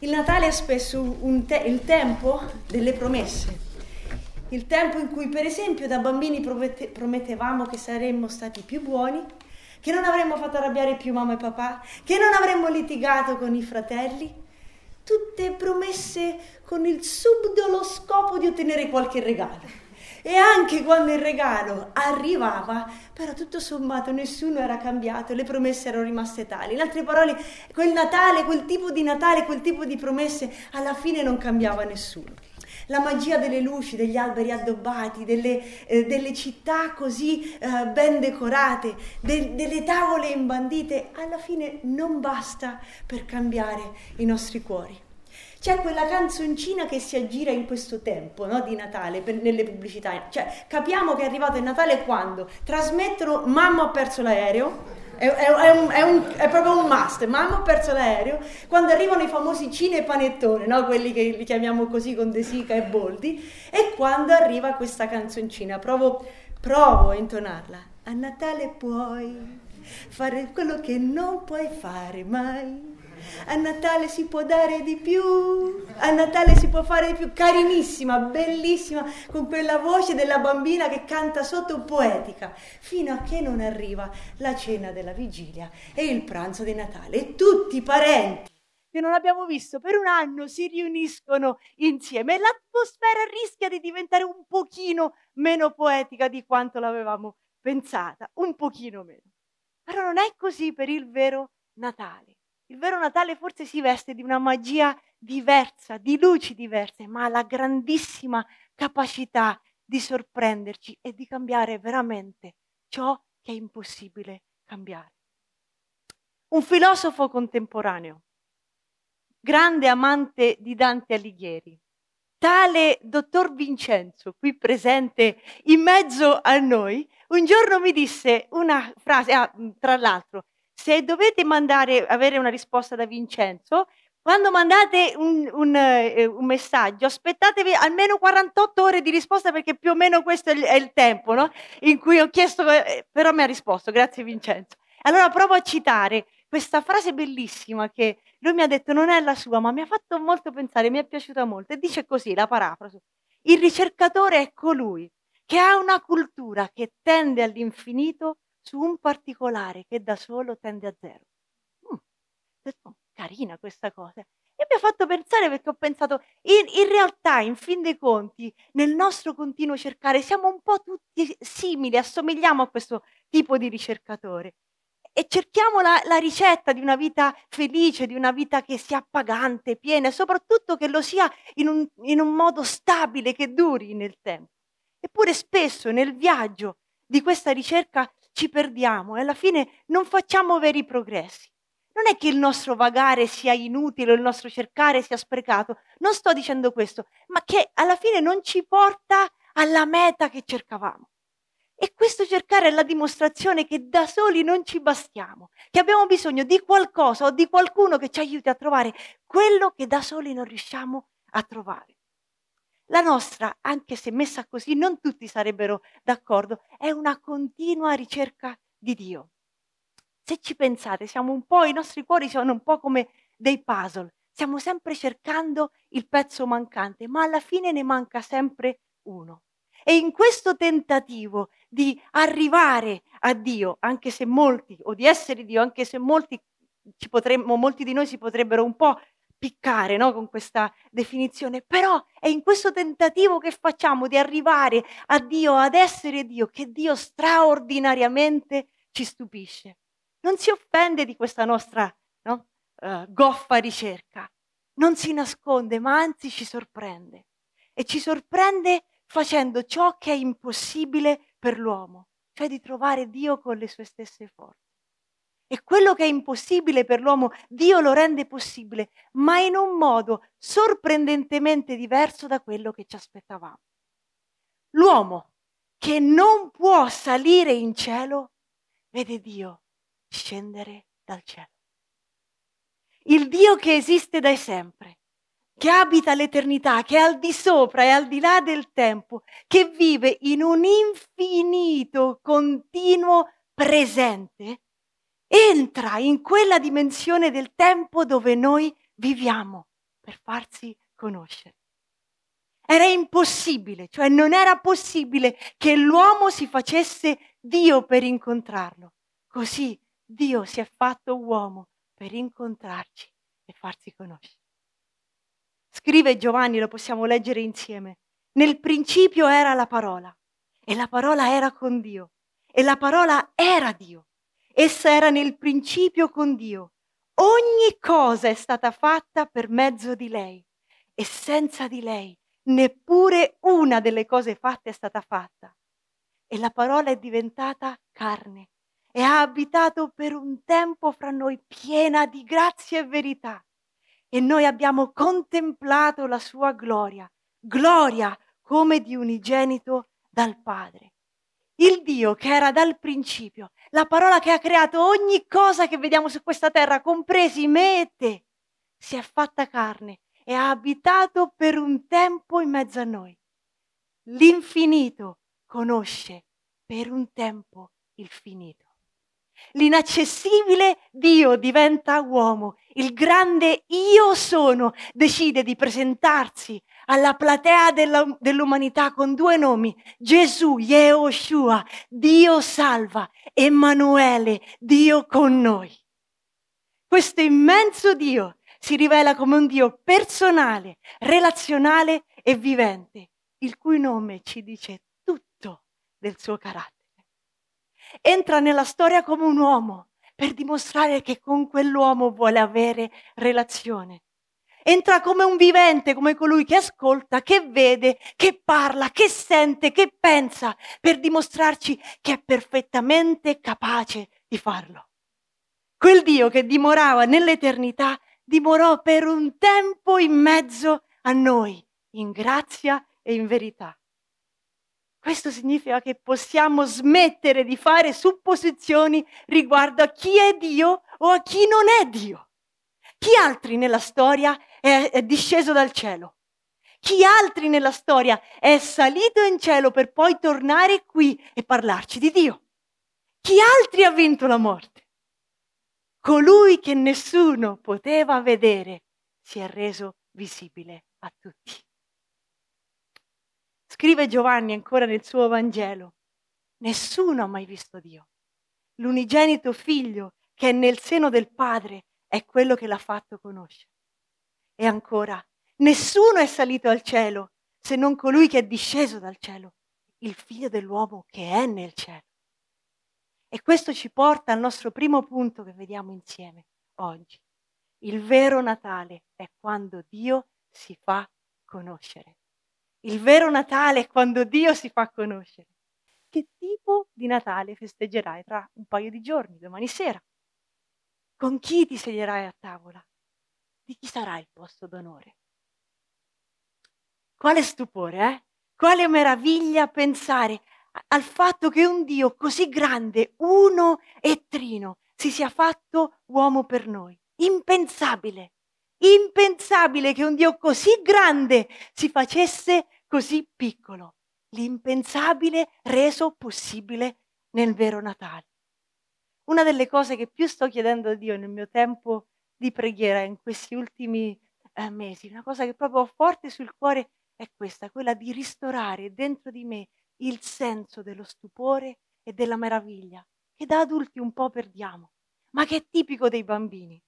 Il Natale è spesso te- il tempo delle promesse, il tempo in cui per esempio da bambini promette- promettevamo che saremmo stati più buoni, che non avremmo fatto arrabbiare più mamma e papà, che non avremmo litigato con i fratelli, tutte promesse con il subdolo scopo di ottenere qualche regalo. E anche quando il regalo arrivava, però tutto sommato nessuno era cambiato, le promesse erano rimaste tali. In altre parole, quel Natale, quel tipo di Natale, quel tipo di promesse, alla fine non cambiava nessuno. La magia delle luci, degli alberi addobbati, delle, eh, delle città così eh, ben decorate, de, delle tavole imbandite, alla fine non basta per cambiare i nostri cuori. C'è quella canzoncina che si aggira in questo tempo no, di Natale per, nelle pubblicità. Cioè, capiamo che è arrivato il Natale quando trasmettono mamma ha perso l'aereo. È, è, è, un, un, è, proprio un must, mamma ha perso l'aereo, quando arrivano i famosi cine panettone, no? quelli che li chiamiamo così con De Sica e Boldi, e quando arriva questa canzoncina, provo, provo a intonarla, a Natale puoi fare quello che non puoi fare mai, a Natale si può dare di più, a Natale si può fare di più, carinissima, bellissima, con quella voce della bambina che canta sotto poetica, fino a che non arriva la cena della vigilia e il pranzo di Natale. E tutti i parenti che non abbiamo visto per un anno si riuniscono insieme. E l'atmosfera rischia di diventare un pochino meno poetica di quanto l'avevamo pensata, un pochino meno. Però non è così per il vero Natale. Il vero Natale forse si veste di una magia diversa, di luci diverse, ma ha la grandissima capacità di sorprenderci e di cambiare veramente ciò che è impossibile cambiare. Un filosofo contemporaneo, grande amante di Dante Alighieri, tale dottor Vincenzo, qui presente in mezzo a noi, un giorno mi disse una frase, ah, tra l'altro, se dovete mandare, avere una risposta da Vincenzo, quando mandate un, un, eh, un, messaggio, aspettatevi almeno 48 ore di risposta perché più o meno questo è il, è il tempo no? in cui ho chiesto, eh, però mi ha risposto, grazie Vincenzo. Allora provo a citare questa frase bellissima che lui mi ha detto non è la sua, ma mi ha fatto molto pensare, mi è piaciuta molto e dice così, la parafrasi. Il ricercatore è colui che ha una cultura che tende all'infinito su un particolare che da solo tende a zero. Mm, carina questa cosa. E mi ha fatto pensare perché ho pensato, in, in, realtà, in fin dei conti, nel nostro continuo cercare, siamo un po' tutti simili, assomigliamo a questo tipo di ricercatore. E cerchiamo la, la ricetta di una vita felice, di una vita che sia appagante, piena, e soprattutto che lo sia in un, in un modo stabile, che duri nel tempo. Eppure spesso nel viaggio di questa ricerca ci perdiamo e alla fine non facciamo veri progressi. Non è che il nostro vagare sia inutile il nostro cercare sia sprecato, non sto dicendo questo, ma che alla fine non ci porta alla meta che cercavamo. E questo cercare è la dimostrazione che da soli non ci bastiamo, che abbiamo bisogno di qualcosa o di qualcuno che ci aiuti a trovare quello che da soli non riusciamo a trovare. La nostra, anche se messa così, non tutti sarebbero d'accordo, è una continua ricerca di Dio. Se ci pensate, siamo un po', i nostri cuori sono un po' come dei puzzle, stiamo sempre cercando il pezzo mancante, ma alla fine ne manca sempre uno. E in questo tentativo di arrivare a Dio, anche se molti, o di essere Dio, anche se molti, potremmo, molti di noi si potrebbero un po' piccare no? con questa definizione, però è in questo tentativo che facciamo di arrivare a Dio, ad essere Dio, che Dio straordinariamente ci stupisce. Non si offende di questa nostra no? uh, goffa ricerca, non si nasconde, ma anzi ci sorprende. E ci sorprende facendo ciò che è impossibile per l'uomo, cioè di trovare Dio con le sue stesse forze. E quello che è impossibile per l'uomo, Dio lo rende possibile, ma in un modo sorprendentemente diverso da quello che ci aspettavamo. L'uomo che non può salire in cielo, vede Dio scendere dal cielo. Il Dio che esiste da sempre, che abita l'eternità, che è al di sopra e al di là del tempo, che vive in un infinito, continuo presente, entra in quella dimensione del tempo dove noi viviamo per farsi conoscere. Era impossibile, cioè non era possibile che l'uomo si facesse Dio per incontrarlo. Così Dio si è fatto uomo per incontrarci e farsi conoscere. Scrive Giovanni, lo possiamo leggere insieme. Nel principio era la parola e la parola era con Dio e la parola era Dio. Essa era nel principio con Dio. Ogni cosa è stata fatta per mezzo di lei e senza di lei neppure una delle cose fatte è stata fatta. E la parola è diventata carne e ha abitato per un tempo fra noi piena di grazia e verità. E noi abbiamo contemplato la sua gloria, gloria come di unigenito dal Padre. Il Dio che era dal principio, la parola che ha creato ogni cosa che vediamo su questa terra, compresi me e te, si è fatta carne e ha abitato per un tempo in mezzo a noi. L'infinito conosce per un tempo il finito. L'inaccessibile Dio diventa uomo, il grande io sono decide di presentarsi alla platea della, dell'umanità con due nomi, Gesù, Yehoshua, Dio salva, Emanuele, Dio con noi. Questo immenso Dio si rivela come un Dio personale, relazionale e vivente, il cui nome ci dice tutto del suo carattere entra nella storia come un uomo per dimostrare che con quell'uomo vuole avere relazione. Entra come un vivente, come colui che ascolta, che vede, che parla, che sente, che pensa, per dimostrarci che è perfettamente capace di farlo. Quel Dio che dimorava nell'eternità dimorò per un tempo in mezzo a noi, in grazia e in verità. Questo significa che possiamo smettere di fare supposizioni riguardo a chi è Dio o a chi non è Dio. Chi altri nella storia è, è disceso dal cielo? Chi altri nella storia è salito in cielo per poi tornare qui e parlarci di Dio? Chi altri ha vinto la morte? Colui che nessuno poteva vedere si è reso visibile a tutti. Scrive Giovanni ancora nel suo Vangelo, nessuno ha mai visto Dio. L'unigenito figlio che è nel seno del Padre è quello che l'ha fatto conoscere. E ancora, nessuno è salito al cielo se non colui che è disceso dal cielo, il figlio dell'uomo che è nel cielo. E questo ci porta al nostro primo punto che vediamo insieme oggi. Il vero Natale è quando Dio si fa conoscere. Il vero Natale è quando Dio si fa conoscere. Che tipo di Natale festeggerai tra un paio di giorni, domani sera? Con chi ti sedierai a tavola? Di chi sarà il posto d'onore? Quale stupore, eh? Quale meraviglia pensare al fatto che un Dio così grande, uno e trino, si sia fatto uomo per noi. Impensabile. Impensabile che un Dio così grande si facesse così piccolo, l'impensabile reso possibile nel vero Natale. Una delle cose che più sto chiedendo a Dio nel mio tempo di preghiera in questi ultimi eh, mesi, una cosa che proprio ho forte sul cuore è questa, quella di ristorare dentro di me il senso dello stupore e della meraviglia, che da adulti un po' perdiamo, ma che è tipico dei bambini.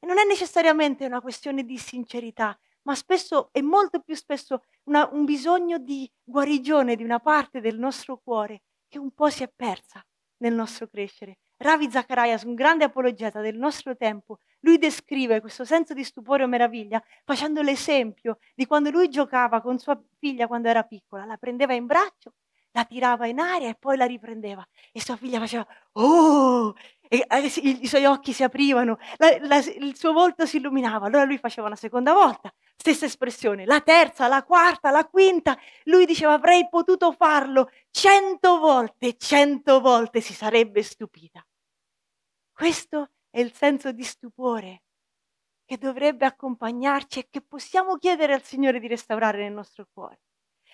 E non è necessariamente una questione di sincerità, ma spesso e molto più spesso una, un bisogno di guarigione di una parte del nostro cuore che un po' si è persa nel nostro crescere. Ravi Zacharias, un grande apologeta del nostro tempo, lui descrive questo senso di stupore o meraviglia facendo l'esempio di quando lui giocava con sua figlia quando era piccola, la prendeva in braccio, la tirava in aria e poi la riprendeva e sua figlia faceva oh e eh, i, suoi occhi si aprivano, la, la, il suo volto si illuminava. Allora lui faceva una seconda volta, stessa espressione, la terza, la quarta, la quinta. Lui diceva avrei potuto farlo cento volte, cento volte si sarebbe stupita. Questo è il senso di stupore che dovrebbe accompagnarci e che possiamo chiedere al Signore di restaurare nel nostro cuore.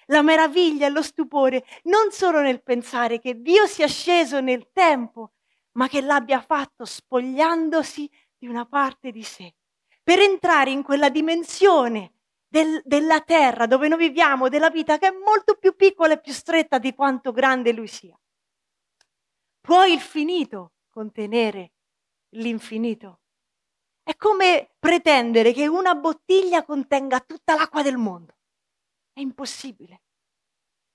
La meraviglia e lo stupore non solo nel pensare che Dio sia sceso nel tempo ma che l'abbia fatto spogliandosi di una parte di sé, per entrare in quella dimensione del, della terra dove noi viviamo, della vita che è molto più piccola e più stretta di quanto grande lui sia. Può il finito contenere l'infinito? È come pretendere che una bottiglia contenga tutta l'acqua del mondo. È impossibile.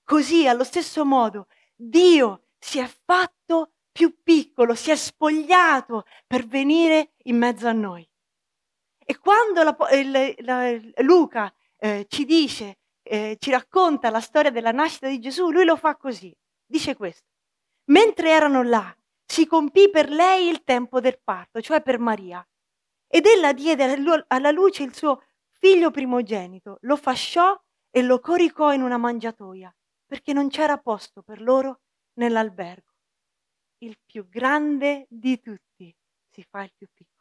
Così, allo stesso modo, Dio si è fatto più piccolo, si è spogliato per venire in mezzo a noi. E quando la, il, la, Luca eh, ci dice, eh, ci racconta la storia della nascita di Gesù, lui lo fa così. Dice questo. Mentre erano là, si compì per lei il tempo del parto, cioè per Maria. Ed ella diede alla luce il suo figlio primogenito, lo fasciò e lo coricò in una mangiatoia, perché non c'era posto per loro nell'albergo. Il più grande di tutti si fa il più piccolo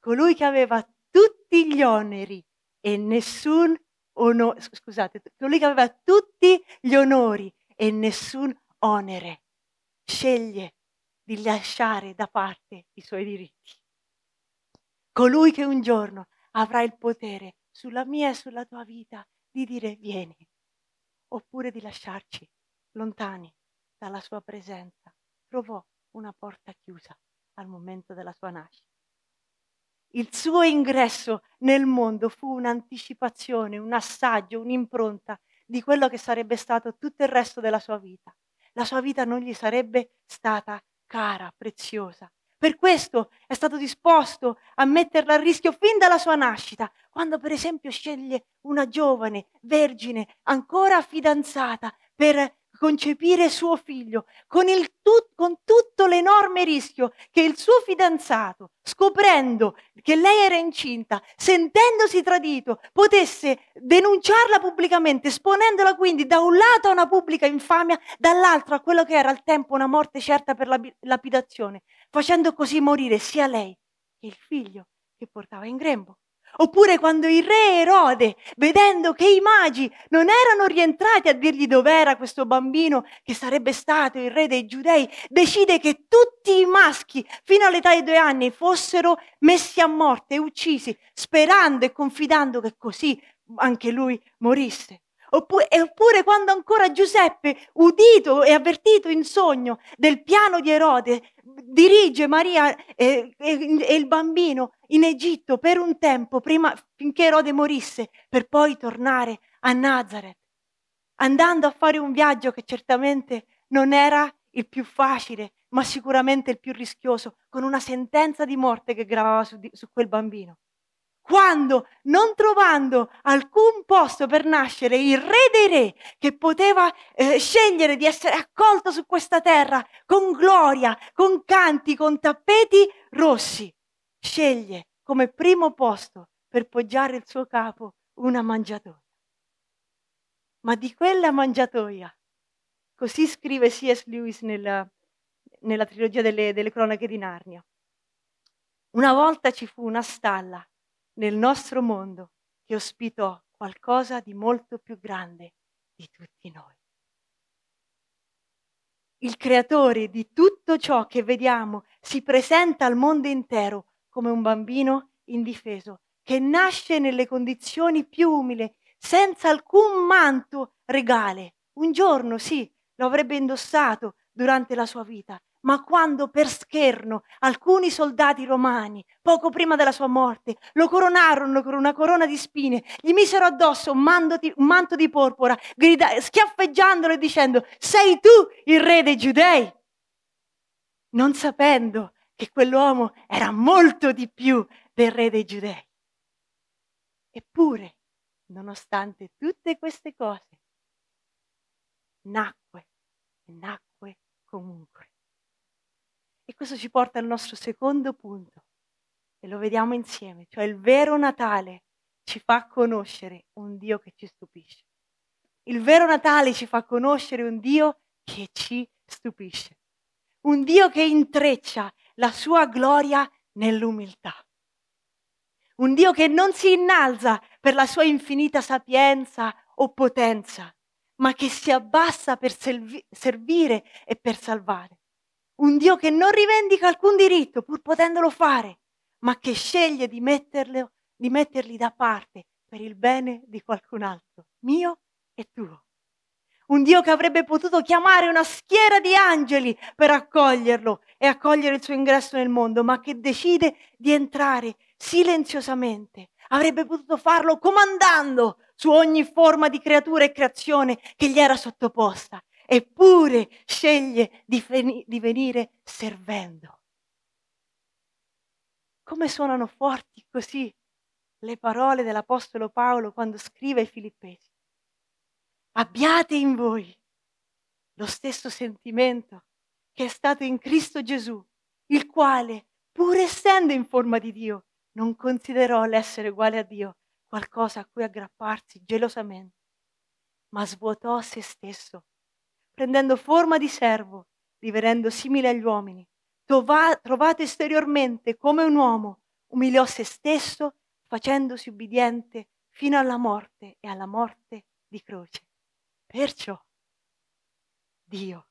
colui che aveva tutti gli oneri e nessun onore, scusate, colui che aveva tutti gli onori e nessun onere, sceglie di lasciare da parte i suoi diritti. Colui che un giorno avrà il potere sulla mia e sulla tua vita di dire vieni, oppure di lasciarci lontani dalla sua presenza, trovò una porta chiusa al momento della sua nascita. Il suo ingresso nel mondo fu un'anticipazione, un assaggio, un'impronta di quello che sarebbe stato tutto il resto della sua vita. La sua vita non gli sarebbe stata cara, preziosa. Per questo è stato disposto a metterla a rischio fin dalla sua nascita, quando per esempio sceglie una giovane, vergine, ancora fidanzata, per concepire suo figlio con, tut- con, tutto l'enorme rischio che il suo fidanzato, scoprendo che lei era incinta, sentendosi tradito, potesse denunciarla pubblicamente, esponendola quindi da un lato a una pubblica infamia, dall'altro a quello che era al tempo una morte certa per la lapidazione, facendo così morire sia lei che il figlio che portava in grembo. Oppure quando il re Erode, vedendo che i magi non erano rientrati a dirgli dov'era questo bambino che sarebbe stato il re dei giudei, decide che tutti i maschi fino all'età di due anni fossero messi a morte e uccisi, sperando e confidando che così anche lui morisse. Oppure, oppure, quando ancora Giuseppe, udito e avvertito in sogno del piano di Erode, dirige Maria e, e, e il bambino in Egitto per un tempo, prima, finché Erode morisse, per poi tornare a Nazareth, andando a fare un viaggio che certamente non era il più facile, ma sicuramente il più rischioso, con una sentenza di morte che gravava su, su quel bambino quando, non trovando alcun posto per nascere, il re dei re, che poteva eh, scegliere di essere accolto su questa terra con gloria, con canti, con tappeti rossi, sceglie come primo posto per poggiare il suo capo una mangiatoia. Ma di quella mangiatoia, così scrive C.S. Lewis nella, nella trilogia delle, delle cronache di Narnia, una volta ci fu una stalla nel nostro mondo che ospitò qualcosa di molto più grande di tutti noi. Il creatore di tutto ciò che vediamo si presenta al mondo intero come un bambino indifeso che nasce nelle condizioni più umili, senza alcun manto regale. Un giorno sì, lo avrebbe indossato durante la sua vita, ma quando per scherno alcuni soldati romani, poco prima della sua morte, lo coronarono con una corona di spine, gli misero addosso un, di, un manto di porpora, grida, schiaffeggiandolo e dicendo, sei tu il re dei giudei? Non sapendo che quell'uomo era molto di più del re dei giudei. Eppure, nonostante tutte queste cose, nacque e nacque comunque. E questo ci porta al nostro secondo punto, e lo vediamo insieme, cioè il vero Natale ci fa conoscere un Dio che ci stupisce. Il vero Natale ci fa conoscere un Dio che ci stupisce. Un Dio che intreccia la sua gloria nell'umiltà. Un Dio che non si innalza per la sua infinita sapienza o potenza, ma che si abbassa per servire e per salvare un Dio che non rivendica alcun diritto pur potendolo fare, ma che sceglie di, di metterli da parte per il bene di qualcun altro, mio e tuo. Un Dio che avrebbe potuto chiamare una schiera di angeli per accoglierlo e accogliere il suo ingresso nel mondo, ma che decide di entrare silenziosamente. Avrebbe potuto farlo comandando su ogni forma di creatura e creazione che gli era sottoposta, eppure sceglie di, fen- di venire servendo. Come suonano forti così le parole dell'Apostolo Paolo quando scrive ai Filippesi. Abbiate in voi lo stesso sentimento che è stato in Cristo Gesù, il quale, pur essendo in forma di Dio, non considerò l'essere uguale a Dio qualcosa a cui aggrapparsi gelosamente, ma svuotò se stesso, prendendo forma di servo, divenendo simile agli uomini. trovato esteriormente come un uomo, umiliò se stesso, facendosi ubbidiente fino alla morte e alla morte di croce. Perciò Dio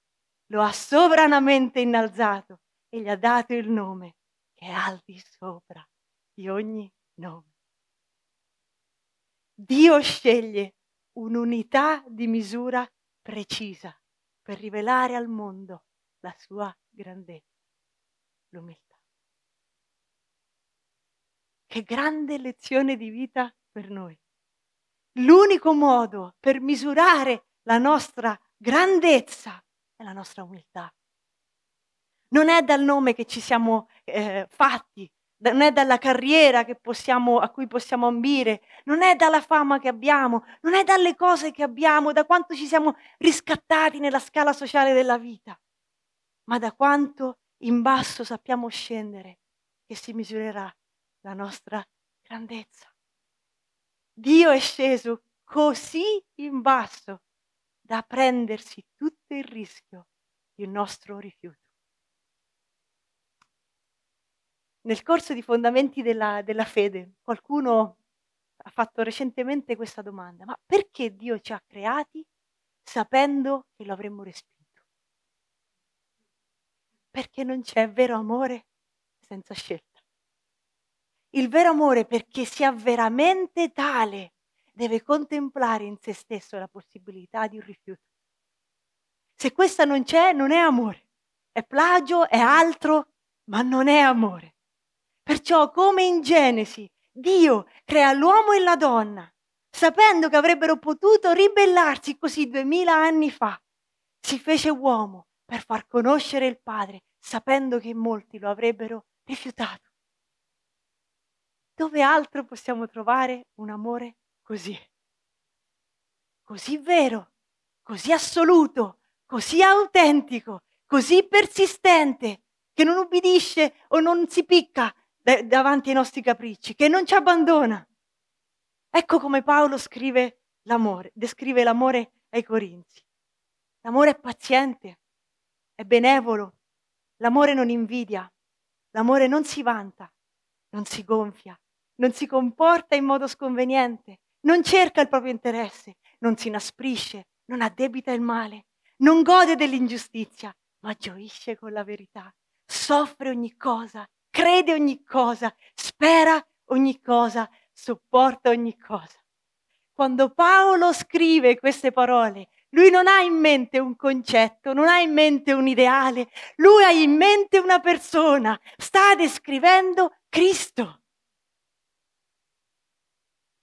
lo ha sovranamente innalzato e gli ha dato il nome che è al di sopra di ogni nome. Dio sceglie un'unità di misura precisa per rivelare al mondo la sua grandezza, l'umiltà. Che grande lezione di vita per noi. L'unico modo per misurare la nostra grandezza è la nostra umiltà. Non è dal nome che ci siamo eh, fatti, non è dalla carriera possiamo, a cui possiamo ambire, non è dalla fama che abbiamo, non è dalle cose che abbiamo, da quanto ci siamo riscattati nella scala sociale della vita, ma da quanto in basso sappiamo scendere che si misurerà la nostra grandezza. Dio è sceso così in basso da prendersi tutto il rischio di un nostro rifiuto. Nel corso di Fondamenti della, della Fede, qualcuno ha fatto recentemente questa domanda, ma perché Dio ci ha creati sapendo che lo avremmo respinto? Perché non c'è vero amore senza scelta. Il vero amore, perché sia veramente tale, deve contemplare in se stesso la possibilità di un rifiuto. Se questa non c'è, non è amore. È plagio, è altro, ma non è amore. Perciò, come in Genesi, Dio crea l'uomo e la donna, sapendo che avrebbero potuto ribellarsi così duemila anni fa. Si fece uomo per far conoscere il Padre, sapendo che molti lo avrebbero rifiutato. Dove altro possiamo trovare un amore così? Così vero, così assoluto, così autentico, così persistente, che non ubbidisce o non si picca davanti ai nostri capricci, che non ci abbandona. Ecco come Paolo scrive l'amore, descrive l'amore ai Corinzi. L'amore è paziente, è benevolo, l'amore non invidia, l'amore non si vanta, non si gonfia, non si comporta in modo sconveniente, non cerca il proprio interesse, non si inasprisce, non addebita il male, non gode dell'ingiustizia, ma gioisce con la verità, soffre ogni cosa, crede ogni cosa, spera ogni cosa, sopporta ogni cosa. Quando Paolo scrive queste parole, lui non ha in mente un concetto, non ha in mente un ideale, lui ha in mente una persona, sta descrivendo Cristo.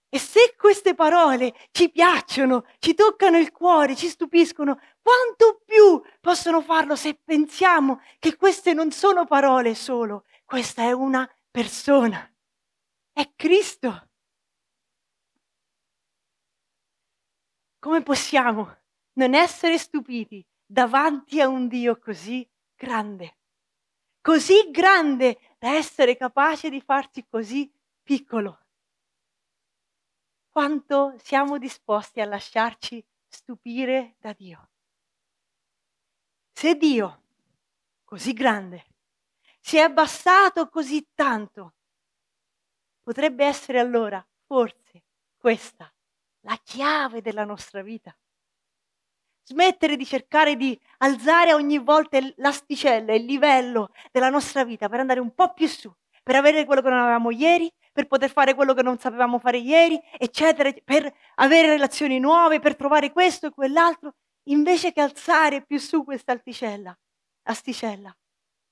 E se queste parole ci piacciono, ci toccano il cuore, ci stupiscono, quanto più possono farlo se pensiamo che queste non sono parole solo, questa è una persona, è Cristo. Come possiamo non essere stupiti davanti a un Dio così grande? Così grande da essere capace di farci così piccolo. Quanto siamo disposti a lasciarci stupire da Dio. Se Dio, così grande, si è abbassato così tanto. Potrebbe essere allora, forse, questa la chiave della nostra vita. Smettere di cercare di alzare ogni volta l'asticella, il livello della nostra vita per andare un po' più su, per avere quello che non avevamo ieri, per poter fare quello che non sapevamo fare ieri, eccetera, per avere relazioni nuove, per trovare questo e quell'altro, invece che alzare più su questa alticella, asticella.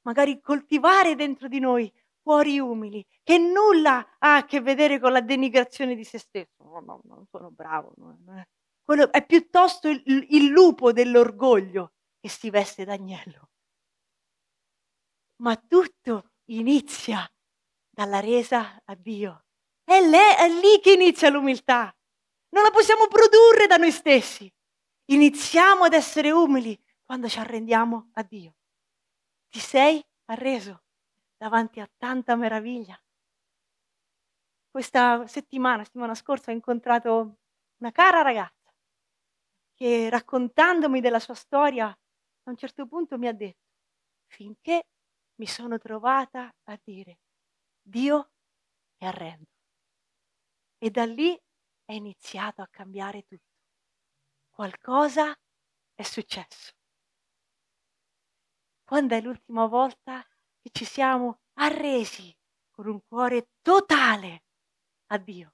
Magari coltivare dentro di noi cuori umili, che nulla ha a che vedere con la denigrazione di se stesso. No, no, non sono bravo. No, no. Quello è piuttosto il, il lupo dell'orgoglio che si veste d'agnello. Ma tutto inizia dalla resa a Dio. È, lì, è lì che inizia l'umiltà. Non la possiamo produrre da noi stessi. Iniziamo ad essere umili quando ci arrendiamo a Dio. Ti sei arreso davanti a tanta meraviglia. Questa settimana, settimana scorsa, ho incontrato una cara ragazza che raccontandomi della sua storia a un certo punto mi ha detto, finché mi sono trovata a dire, Dio è arrendo. E da lì è iniziato a cambiare tutto. Qualcosa è successo. Quando è l'ultima volta che ci siamo arresi con un cuore totale a Dio?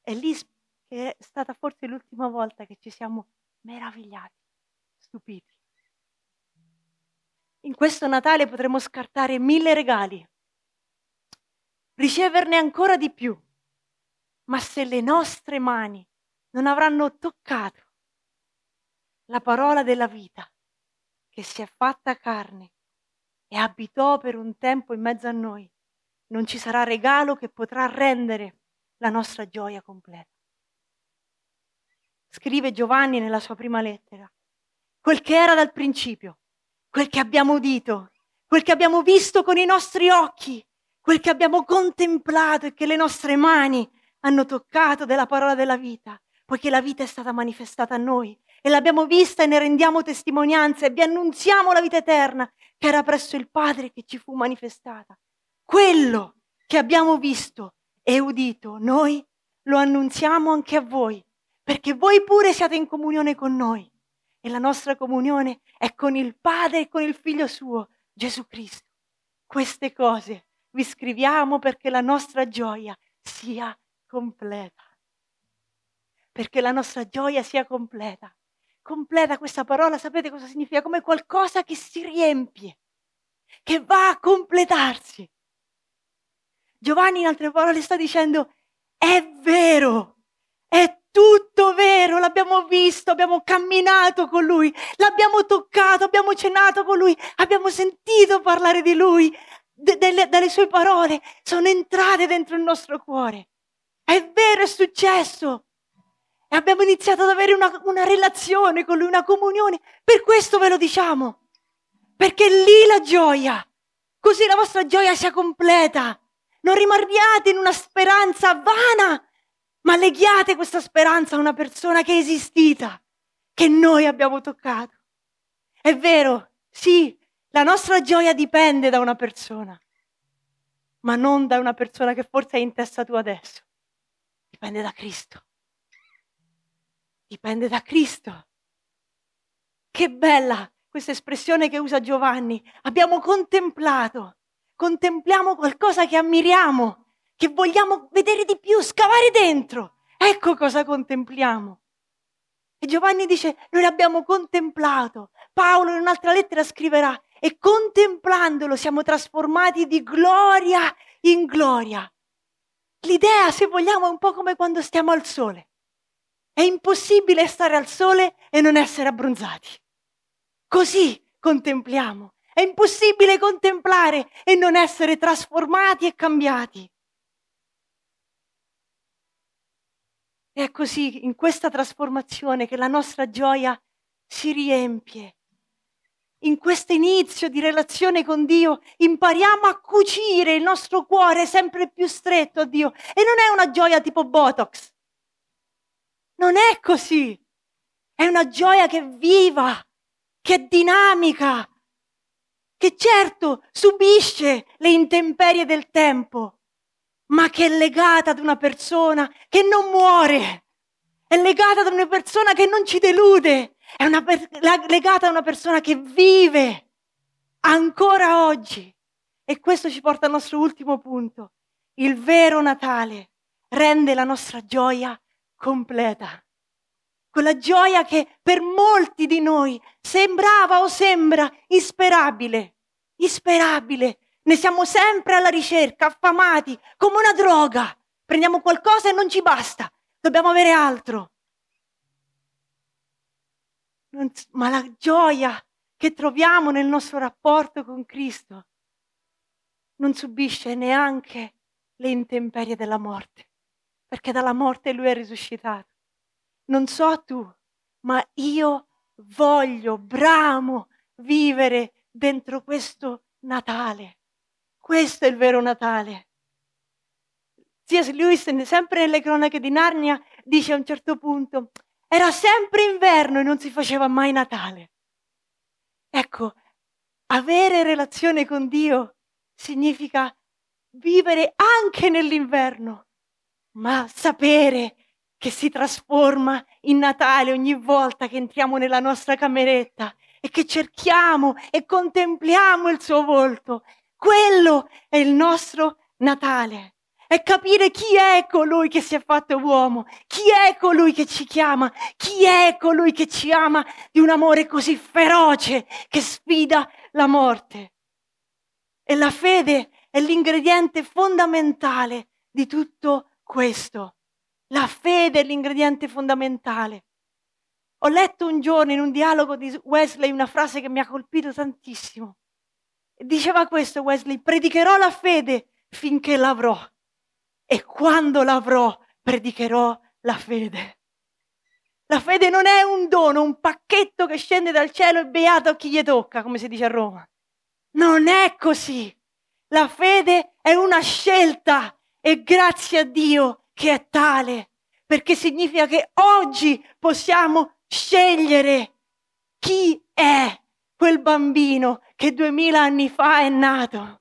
È lì che è stata forse l'ultima volta che ci siamo meravigliati, stupiti. In questo Natale potremo scartare mille regali, riceverne ancora di più, ma se le nostre mani non avranno toccato la parola della vita che si è fatta carne e abitò per un tempo in mezzo a noi, non ci sarà regalo che potrà rendere la nostra gioia completa. Scrive Giovanni nella sua prima lettera, quel che era dal principio, quel che abbiamo udito, quel che abbiamo visto con i nostri occhi, quel che abbiamo contemplato e che le nostre mani hanno toccato della parola della vita, poiché la vita è stata manifestata a noi e l'abbiamo vista e ne rendiamo testimonianza e vi annunziamo la vita eterna che era presso il Padre che ci fu manifestata. Quello che abbiamo visto e udito, noi lo annunziamo anche a voi perché voi pure siate in comunione con noi e la nostra comunione è con il Padre e con il Figlio suo, Gesù Cristo. Queste cose vi scriviamo perché la nostra gioia sia completa. Perché la nostra gioia sia completa. Completa questa parola, sapete cosa significa? Come qualcosa che si riempie, che va a completarsi. Giovanni in altre parole sta dicendo, è vero, è tutto vero, l'abbiamo visto, abbiamo camminato con lui, l'abbiamo toccato, abbiamo cenato con lui, abbiamo sentito parlare di lui, de- delle, dalle sue parole, sono entrate dentro il nostro cuore. È vero, è successo. E abbiamo iniziato ad avere una, una relazione con lui, una comunione. Per questo ve lo diciamo. Perché lì la gioia. Così la vostra gioia sia completa. Non rimaniate in una speranza vana ma leghiate questa speranza a una persona che è esistita, che noi abbiamo toccato. È vero, sì, la nostra gioia dipende da una persona, ma non da una persona che forse è in testa tu adesso. Dipende da Cristo. Dipende da Cristo. Che bella questa espressione che usa Giovanni. Abbiamo contemplato, contempliamo qualcosa che ammiriamo che vogliamo vedere di più, scavare dentro. Ecco cosa contempliamo. E Giovanni dice, noi l'abbiamo contemplato. Paolo in un'altra lettera scriverà, e contemplandolo siamo trasformati di gloria in gloria. L'idea, se vogliamo, è un po' come quando stiamo al sole. È impossibile stare al sole e non essere abbronzati. Così contempliamo. È impossibile contemplare e non essere trasformati e cambiati. È così, in questa trasformazione, che la nostra gioia si riempie. In questo inizio di relazione con Dio impariamo a cucire il nostro cuore sempre più stretto a Dio. E non è una gioia tipo Botox. Non è così. È una gioia che è viva, che è dinamica, che certo subisce le intemperie del tempo, ma che è legata ad una persona che non muore, è legata ad una persona che non ci delude, è per- legata a una persona che vive ancora oggi E questo ci porta al nostro ultimo punto. Il vero Natale rende la nostra gioia completa. Quella gioia che per molti di noi sembrava o sembra insperabile, insperabile. Ne siamo sempre alla ricerca, affamati, come una droga. Prendiamo qualcosa e non ci basta, dobbiamo avere altro. ma la gioia che troviamo nel nostro rapporto con Cristo non subisce neanche le intemperie della morte, perché dalla morte lui è risuscitato. Non so tu, ma io voglio, bramo, vivere dentro questo Natale. Questo è il vero Natale. C.S. Lewis, sempre nelle cronache di Narnia, dice a un certo punto, era sempre inverno e non si faceva mai Natale. Ecco, avere relazione con Dio significa vivere anche nell'inverno, ma sapere che si trasforma in Natale ogni volta che entriamo nella nostra cameretta e che cerchiamo e contempliamo il suo volto. Quello è il nostro Natale. È capire chi è colui che si è fatto uomo, chi è colui che ci chiama, chi è colui che ci ama di un amore così feroce che sfida la morte. E la fede è l'ingrediente fondamentale di tutto questo. La fede è l'ingrediente fondamentale. Ho letto un giorno in un dialogo di Wesley una frase che mi ha colpito tantissimo. Diceva questo Wesley, predicherò la fede finché l'avrò e quando l'avrò predicherò la fede. La fede non è un dono, un pacchetto che scende dal cielo e beato a chi gli tocca, come si dice a Roma. Non è così. La fede è una scelta e grazie a Dio che è tale, perché significa che oggi possiamo scegliere chi è quel bambino che duemila anni fa è nato.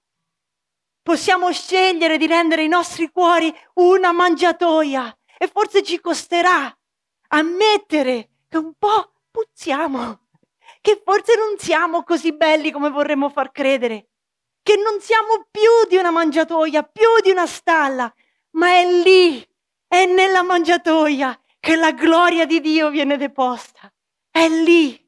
Possiamo scegliere di rendere i nostri cuori una mangiatoia e forse ci costerà ammettere che un po' puzziamo che forse non siamo così belli come vorremmo far credere, che non siamo più di una mangiatoia, più di una stalla, ma è lì, è nella mangiatoia che la gloria di Dio viene deposta. È lì.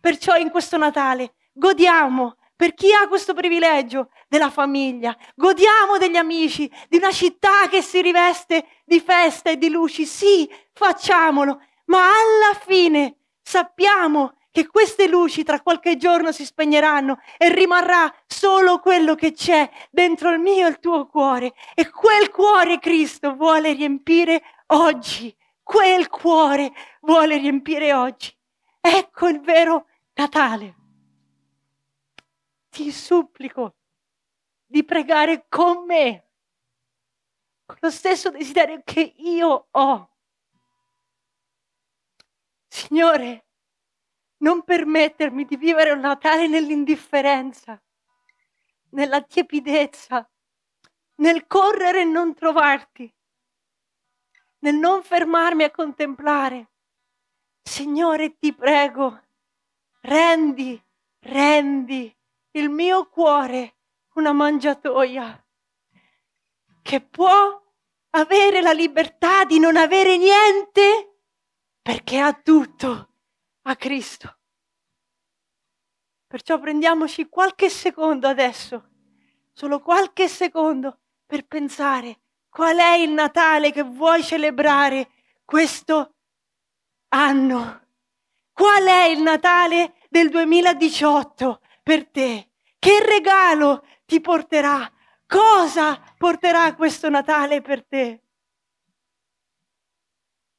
Perciò in questo Natale godiamo per chi ha questo privilegio della famiglia, godiamo degli amici, di una città che si riveste di festa e di luci. Sì, facciamolo, ma alla fine sappiamo che queste luci tra qualche giorno si spegneranno e rimarrà solo quello che c'è dentro il mio e il tuo cuore. E quel cuore Cristo vuole riempire oggi. Quel cuore vuole riempire oggi. Ecco il vero Natale. Ti supplico di pregare con me, con lo stesso desiderio che io ho. Signore, non permettermi di vivere un Natale nell'indifferenza, nella tiepidezza, nel correre e non trovarti, nel non fermarmi a contemplare. Signore, ti prego, rendi, rendi il mio cuore una mangiatoia che può avere la libertà di non avere niente perché ha tutto a Cristo. Perciò prendiamoci qualche secondo adesso, solo qualche secondo, per pensare qual è il Natale che vuoi celebrare questo anno. Qual è il Natale del 2018 per te? Che regalo ti porterà? Cosa porterà questo Natale per te?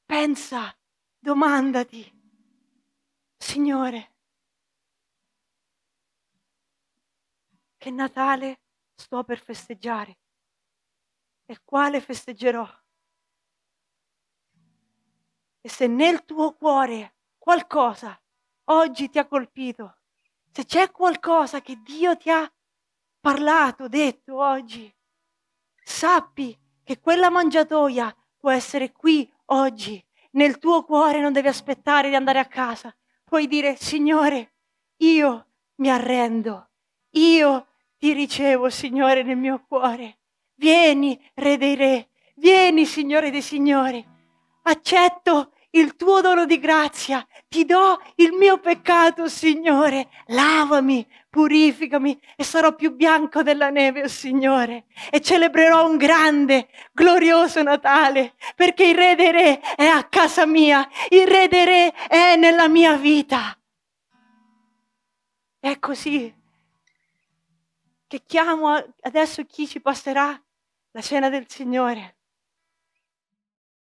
Pensa, domandati. Signore, che Natale sto per festeggiare e quale festeggerò. E se nel tuo cuore qualcosa oggi ti ha colpito, se c'è qualcosa che Dio ti ha parlato, detto oggi, sappi che quella mangiatoia può essere qui oggi. Nel tuo cuore non devi aspettare di andare a casa puoi dire, Signore, io mi arrendo, io ti ricevo, Signore, nel mio cuore. Vieni, Re dei Re, vieni, Signore dei Signori. Accetto il tuo dono di grazia, ti do il mio peccato, Signore. Lavami, purificami e sarò più bianco della neve, oh Signore. E celebrerò un grande, glorioso Natale, perché il Re dei Re è a casa mia, il Re dei Re è nella mia vita. È così che chiamo adesso chi ci passerà la cena del Signore.